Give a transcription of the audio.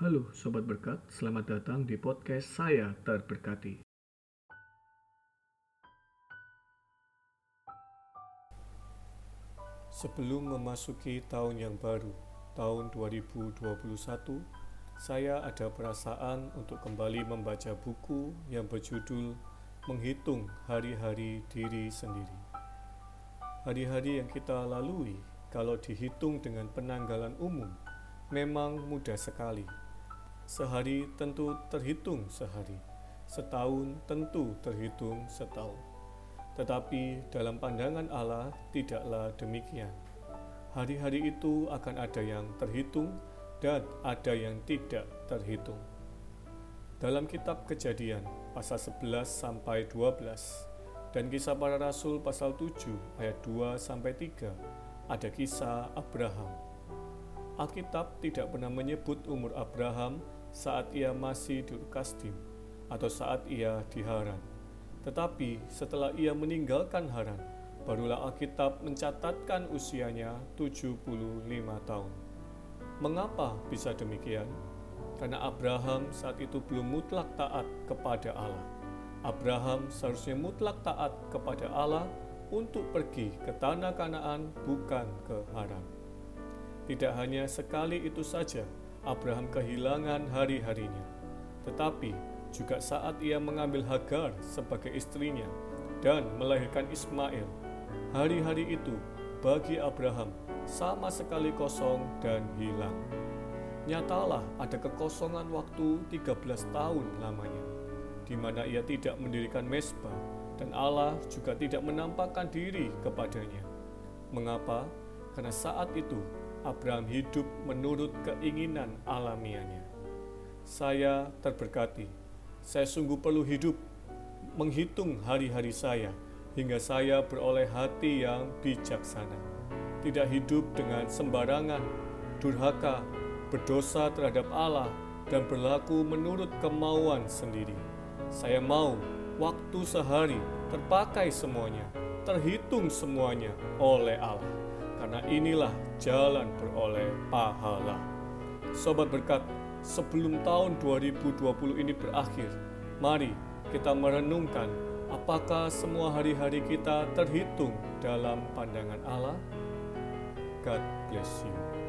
Halo Sobat Berkat, selamat datang di podcast Saya Terberkati. Sebelum memasuki tahun yang baru, tahun 2021, saya ada perasaan untuk kembali membaca buku yang berjudul Menghitung Hari-hari Diri Sendiri. Hari-hari yang kita lalui kalau dihitung dengan penanggalan umum memang mudah sekali. Sehari tentu terhitung sehari, setahun tentu terhitung setahun. Tetapi dalam pandangan Allah tidaklah demikian. Hari-hari itu akan ada yang terhitung dan ada yang tidak terhitung. Dalam kitab Kejadian pasal 11 sampai 12 dan kisah para rasul pasal 7 ayat 2 sampai 3 ada kisah Abraham. Alkitab tidak pernah menyebut umur Abraham saat ia masih di Kasdim atau saat ia di Haran. Tetapi setelah ia meninggalkan Haran, barulah Alkitab mencatatkan usianya 75 tahun. Mengapa bisa demikian? Karena Abraham saat itu belum mutlak taat kepada Allah. Abraham seharusnya mutlak taat kepada Allah untuk pergi ke tanah Kanaan bukan ke Haran. Tidak hanya sekali itu saja, Abraham kehilangan hari-harinya, tetapi juga saat ia mengambil Hagar sebagai istrinya dan melahirkan Ismail. Hari-hari itu bagi Abraham sama sekali kosong dan hilang. Nyatalah ada kekosongan waktu 13 tahun lamanya, di mana ia tidak mendirikan mesbah dan Allah juga tidak menampakkan diri kepadanya. Mengapa? Karena saat itu Abraham hidup menurut keinginan alamiahnya. Saya terberkati. Saya sungguh perlu hidup menghitung hari-hari saya hingga saya beroleh hati yang bijaksana. Tidak hidup dengan sembarangan, durhaka, berdosa terhadap Allah, dan berlaku menurut kemauan sendiri. Saya mau waktu sehari terpakai semuanya, terhitung semuanya oleh Allah karena inilah jalan beroleh pahala. Sobat berkat, sebelum tahun 2020 ini berakhir, mari kita merenungkan apakah semua hari-hari kita terhitung dalam pandangan Allah. God bless you.